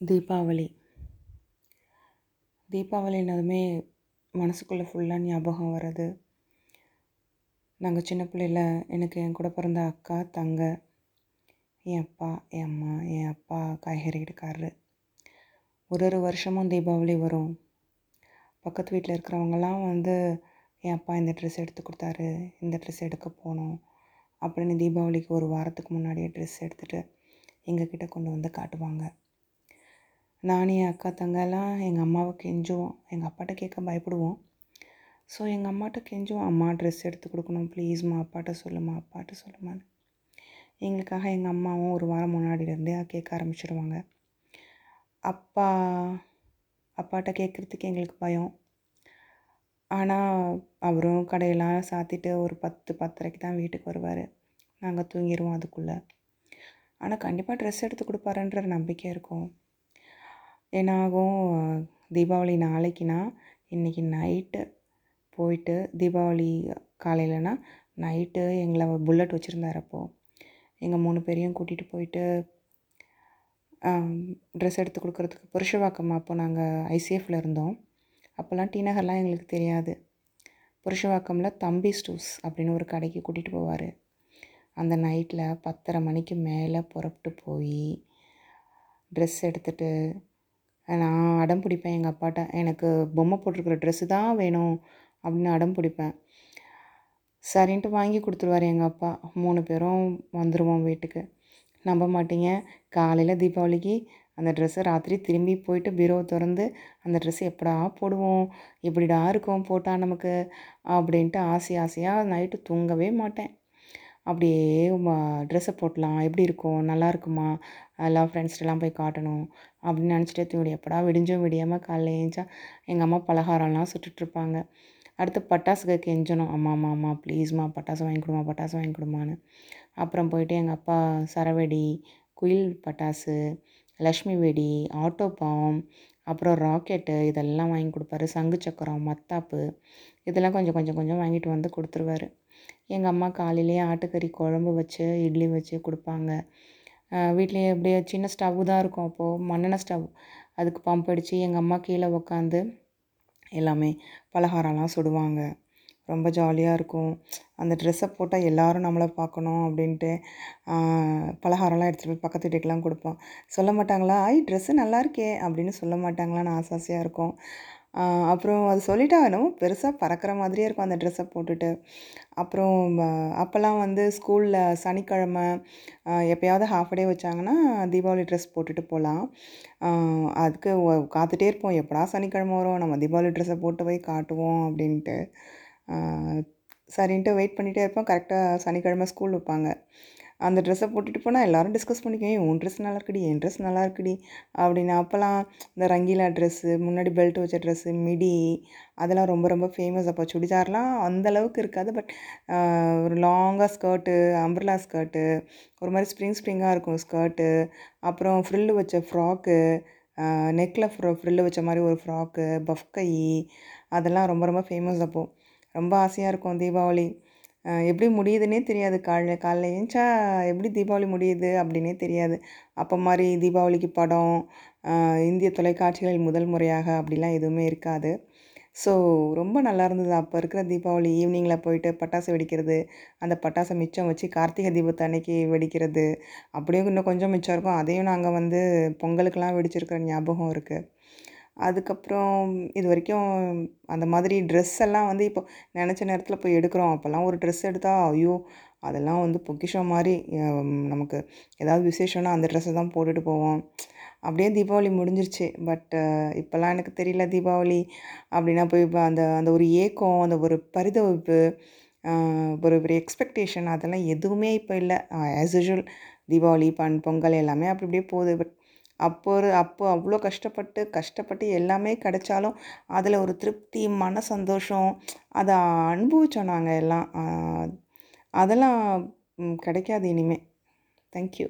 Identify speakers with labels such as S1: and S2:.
S1: தீபாவளி. தீபாவளினதுமே மனசுக்குள்ளே ஃபுல்லாக ஞாபகம் வர்றது. நாங்கள் சின்ன பிள்ளையில எனக்கு என் கூட பிறந்த அக்கா தங்க என் அப்பா என் அம்மா என் அப்பா காய்கறி எடுக்காரு ஒரு ஒரு வருஷமும் தீபாவளி வரும். பக்கத்து வீட்டில் இருக்கிறவங்கலாம் வந்து என் அப்பா இந்த ட்ரெஸ் எடுத்து கொடுத்தாரு இந்த ட்ரெஸ் எடுக்க போனோம் அப்படின்னு தீபாவளிக்கு ஒரு வாரத்துக்கு முன்னாடியே ட்ரெஸ் எடுத்துகிட்டு எங்கக்கிட்ட கொண்டு வந்து காட்டுவாங்க. நான் என் அக்கா தங்கெல்லாம் எங்கள் அம்மாவை கெஞ்சுவோம். எங்கள் அப்பாட்ட கேட்க பயப்படுவோம். ஸோ எங்கள் அம்மாட்ட கெஞ்சுவோம். அம்மா ட்ரெஸ் எடுத்து கொடுக்கணும். ப்ளீஸ்மா அப்பாட்ட சொல்லுமா அப்பாட்ட சொல்லுமான்னு. எங்களுக்காக எங்கள் அம்மாவும் ஒரு வாரம் முன்னாடியிலேருந்தே கேட்க ஆரம்பிச்சிடுவாங்க அப்பா அப்பாட்ட கேட்குறதுக்கு எங்களுக்கு பயம். ஆனால் அவரும் கடையெல்லாம் சாத்திட்டு ஒரு பத்து பத்தரைக்கு தான் வீட்டுக்கு வருவார். நாங்கள் தூங்கிடுவோம் அதுக்குள்ளே. ஆனால் கண்டிப்பாக ட்ரெஸ் எடுத்து கொடுப்பாருன்ற நம்பிக்கை இருக்கும். என்ன ஆகும் தீபாவளி நாளைக்குனா இன்றைக்கி நைட்டு போயிட்டு தீபாவளி காலையிலனா நைட்டு எங்களை புல்லட் வச்சுருந்தாரு அப்போது எங்கள் மூணு பேரையும் கூட்டிகிட்டு போயிட்டு ட்ரெஸ் எடுத்து கொடுக்குறதுக்கு புருஷவாக்கம் அப்போ நாங்கள் ஐசிஎஃப்பில் இருந்தோம். அப்போல்லாம் டி நகர்லாம் எங்களுக்கு தெரியாது. புருஷவாக்கமில் தம்பி ஸ்டூஸ் அப்படின்னு ஒரு கடைக்கு கூட்டிகிட்டு போவார். அந்த நைட்டில் பத்தரை மணிக்கு மேலே புறப்பட்டு போய் ட்ரெஸ் எடுத்துகிட்டு நான் அடம் பிடிப்பேன் எங்கள் அப்பாட்ட. எனக்கு பொம்மை போட்டிருக்கிற ட்ரெஸ்ஸு தான் வேணும் அப்படின்னு அடம் பிடிப்பேன். சரின்ட்டு வாங்கி கொடுத்துருவாரு எங்கள் அப்பா. மூணு பேரும் வந்துடுவோம் வீட்டுக்கு. நம்ப மாட்டீங்க. காலையில் தீபாவளிக்கு அந்த ட்ரெஸ்ஸை ராத்திரி திரும்பி போயிட்டு பீரோ திறந்து அந்த ட்ரெஸ் எப்படா போடுவோம்? இப்படிடா இருக்கும் போட்டால் நமக்கு? அப்படின்ட்டு ஆசை ஆசையாக நைட்டு தூங்கவே மாட்டேன். அப்படியே ட்ரெஸ்ஸை போட்டலாம். எப்படி இருக்கும்? நல்லா இருக்குமா? எல்லாம் ஃப்ரெண்ட்ஸ்ட்டெல்லாம் போய் காட்டணும். அப்படின்னு நினச்சிட்டே தூங்கி. எப்படா விடிஞ்சும் விடியாமல் காலைல ஏஞ்சா எங்கள் அம்மா பலகாரம்லாம் சுட்டுட்ருப்பாங்க அடுத்து பட்டாசுக்கு கெஞ்சணும் அம்மா அம்மா அம்மா ப்ளீஸ்மா பட்டாசு வாங்கி கொடுமா பட்டாசு வாங்கி கொடுமான்னு. அப்புறம் போயிட்டு எங்கள் அப்பா சரவெடி குயில் பட்டாசு லக்ஷ்மி வெடி ஆட்டோ பாம் அப்புறம் ராக்கெட்டு இதெல்லாம் வாங்கி கொடுப்பாரு. சங்கு சக்கரம் மத்தாப்பு இதெல்லாம் கொஞ்சம் கொஞ்சம் கொஞ்சம் வாங்கிட்டு வந்து கொடுத்துருவாரு. எங்கள் அம்மா காலையிலேயே ஆட்டுக்கறி குழம்பு வச்சு இட்லி வச்சு கொடுப்பாங்க. வீட்லேயே அப்படியே சின்ன ஸ்டவ்வு தான் இருக்கும் அப்போது மண்ணெண்ணெய் ஸ்டவ். அதுக்கு பம்ப் அடித்து எங்கள் அம்மா கீழே உக்காந்து எல்லாமே பலகாரம்லாம் சுடுவாங்க. ரொம்ப ஜாலியாக இருக்கும். அந்த ட்ரெஸ்ஸை போட்டால் எல்லோரும் நம்மளை பார்க்கணும் அப்படின்ட்டு பலகாரம்லாம் எடுத்துகிட்டு போய் பக்கத்து வீட்டுக்கெலாம் கொடுப்போம். சொல்ல மாட்டாங்களா ஐ ட்ரெஸ்ஸு நல்லா இருக்கே அப்படின்னு சொல்ல மாட்டாங்களான்னு ஆசை ஆசையாக இருக்கும். அப்புறம் அது சொல்லிட்டா என்னமோ பெருசாக பறக்கிற மாதிரியே இருக்கும் அந்த ட்ரெஸ்ஸை போட்டுட்டு. அப்புறம் அப்போல்லாம் வந்து ஸ்கூலில் சனிக்கிழமை எப்போயாவது ஹாஃப் டே வச்சாங்கன்னா தீபாவளி ட்ரெஸ் போட்டுட்டு போகலாம் அதுக்கு காத்துட்டே இருப்போம். எப்படா சனிக்கிழமை வரும்? நம்ம தீபாவளி ட்ரெஸ்ஸை போட்டு போய் காட்டுவோம் அப்படின்ட்டு. சரின்ட்டு வெயிட் பண்ணிகிட்டே இருப்போம். கரெக்டாக சனிக்கிழமை ஸ்கூல் வைப்பாங்க. அந்த ட்ரெஸ்ஸை போட்டுட்டு போனால் எல்லோரும் டிஸ்கஸ் பண்ணிக்கோங்க உன் ட்ரெஸ் நல்லா இருக்குடி என் ட்ரெஸ் நல்லா இருக்குடி அப்படின்னு. அப்போல்லாம் இந்த ரங்கீலா ட்ரெஸ்ஸு முன்னாடி பெல்ட் வச்ச ட்ரெஸ்ஸு மிடி அதெல்லாம் ரொம்ப ரொம்ப ஃபேமஸ் அப்போ சுடிதார்லாம் அந்தளவுக்கு இருக்காது. பட் ஒரு லாங்காக ஸ்கர்ட்டு அம்ப்ரலா ஸ்கர்ட்டு ஒரு மாதிரி ஸ்ப்ரிங் ஸ்ப்ரிங்காக இருக்கும் ஸ்கர்ட்டு அப்புறம் ஃப்ரில்லு வச்ச ஃப்ராக்கு நெக்கில் ஃப்ரோ ஃப்ரில்லு வச்ச மாதிரி ஒரு ஃப்ராக்கு பஃப் கை அதெல்லாம் ரொம்ப ரொம்ப ஃபேமஸ் அப்போது ரொம்ப ஆசையாக இருக்கும் தீபாவளி. எப்படி முடியுதுன்னே தெரியாது. காலைல காலைல ஏஞ்சா எப்படி தீபாவளி முடியுது அப்படின்னே தெரியாது. அப்போ மாதிரி தீபாவளிக்கு படம் இந்திய தொலைக்காட்சிகளில் முதல் முறையாக அப்படிலாம் எதுவுமே இருக்காது. ஸோ ரொம்ப நல்லா இருந்தது. அப்போ இருக்கிற தீபாவளி ஈவினிங்கில் போயிட்டு பட்டாசு வெடிக்கிறது அந்த பட்டாசை மிச்சம் வச்சு கார்த்திகை தீபத்தை அன்னைக்கு வெடிக்கிறது அப்படியே இன்னும் கொஞ்சம் மிச்சம் இருக்கும். அதையும் நாங்கள் வந்து பொங்கலுக்கெலாம் வெடிச்சிருக்கிற ஞாபகம் இருக்குது அதுக்கப்புறம் இது வரைக்கும் அந்த மாதிரி ட்ரெஸ் எல்லாம் வந்து இப்போ நினச்ச நேரத்தில் போய் எடுக்கிறோம். அப்போல்லாம் ஒரு ட்ரெஸ் எடுத்தால் ஐயோ அதெல்லாம் வந்து பொக்கிஷம் மாதிரி நமக்கு ஏதாவது விசேஷம்னா அந்த ட்ரெஸ்ஸை தான் போட்டுட்டு போவோம். அப்படியே தீபாவளி முடிஞ்சிருச்சு. பட் இப்போல்லாம் எனக்கு தெரியல தீபாவளி அப்படின்னா போய் இப்போ அந்த அந்த ஒரு ஏக்கம் அந்த ஒரு பரிதவிப்பு ஒரு ஒரு எக்ஸ்பெக்டேஷன் அதெல்லாம் எதுவுமே இப்போ இல்லை. ஆஸ் யூஷுவல் தீபாவளி பண் பொங்கல் எல்லாமே அப்படி அப்படியே போகுது. பட் அப்போ ஒரு அப்போ அவ்வளோ கஷ்டப்பட்டு கஷ்டப்பட்டு எல்லாமே கிடைச்சாலும் அதில் ஒரு திருப்தி மன சந்தோஷம் அதை அனுபவித்தோம் நாங்கள் எல்லாம். அதெல்லாம் கிடைக்காது இனிமேல் தேங்க்யூ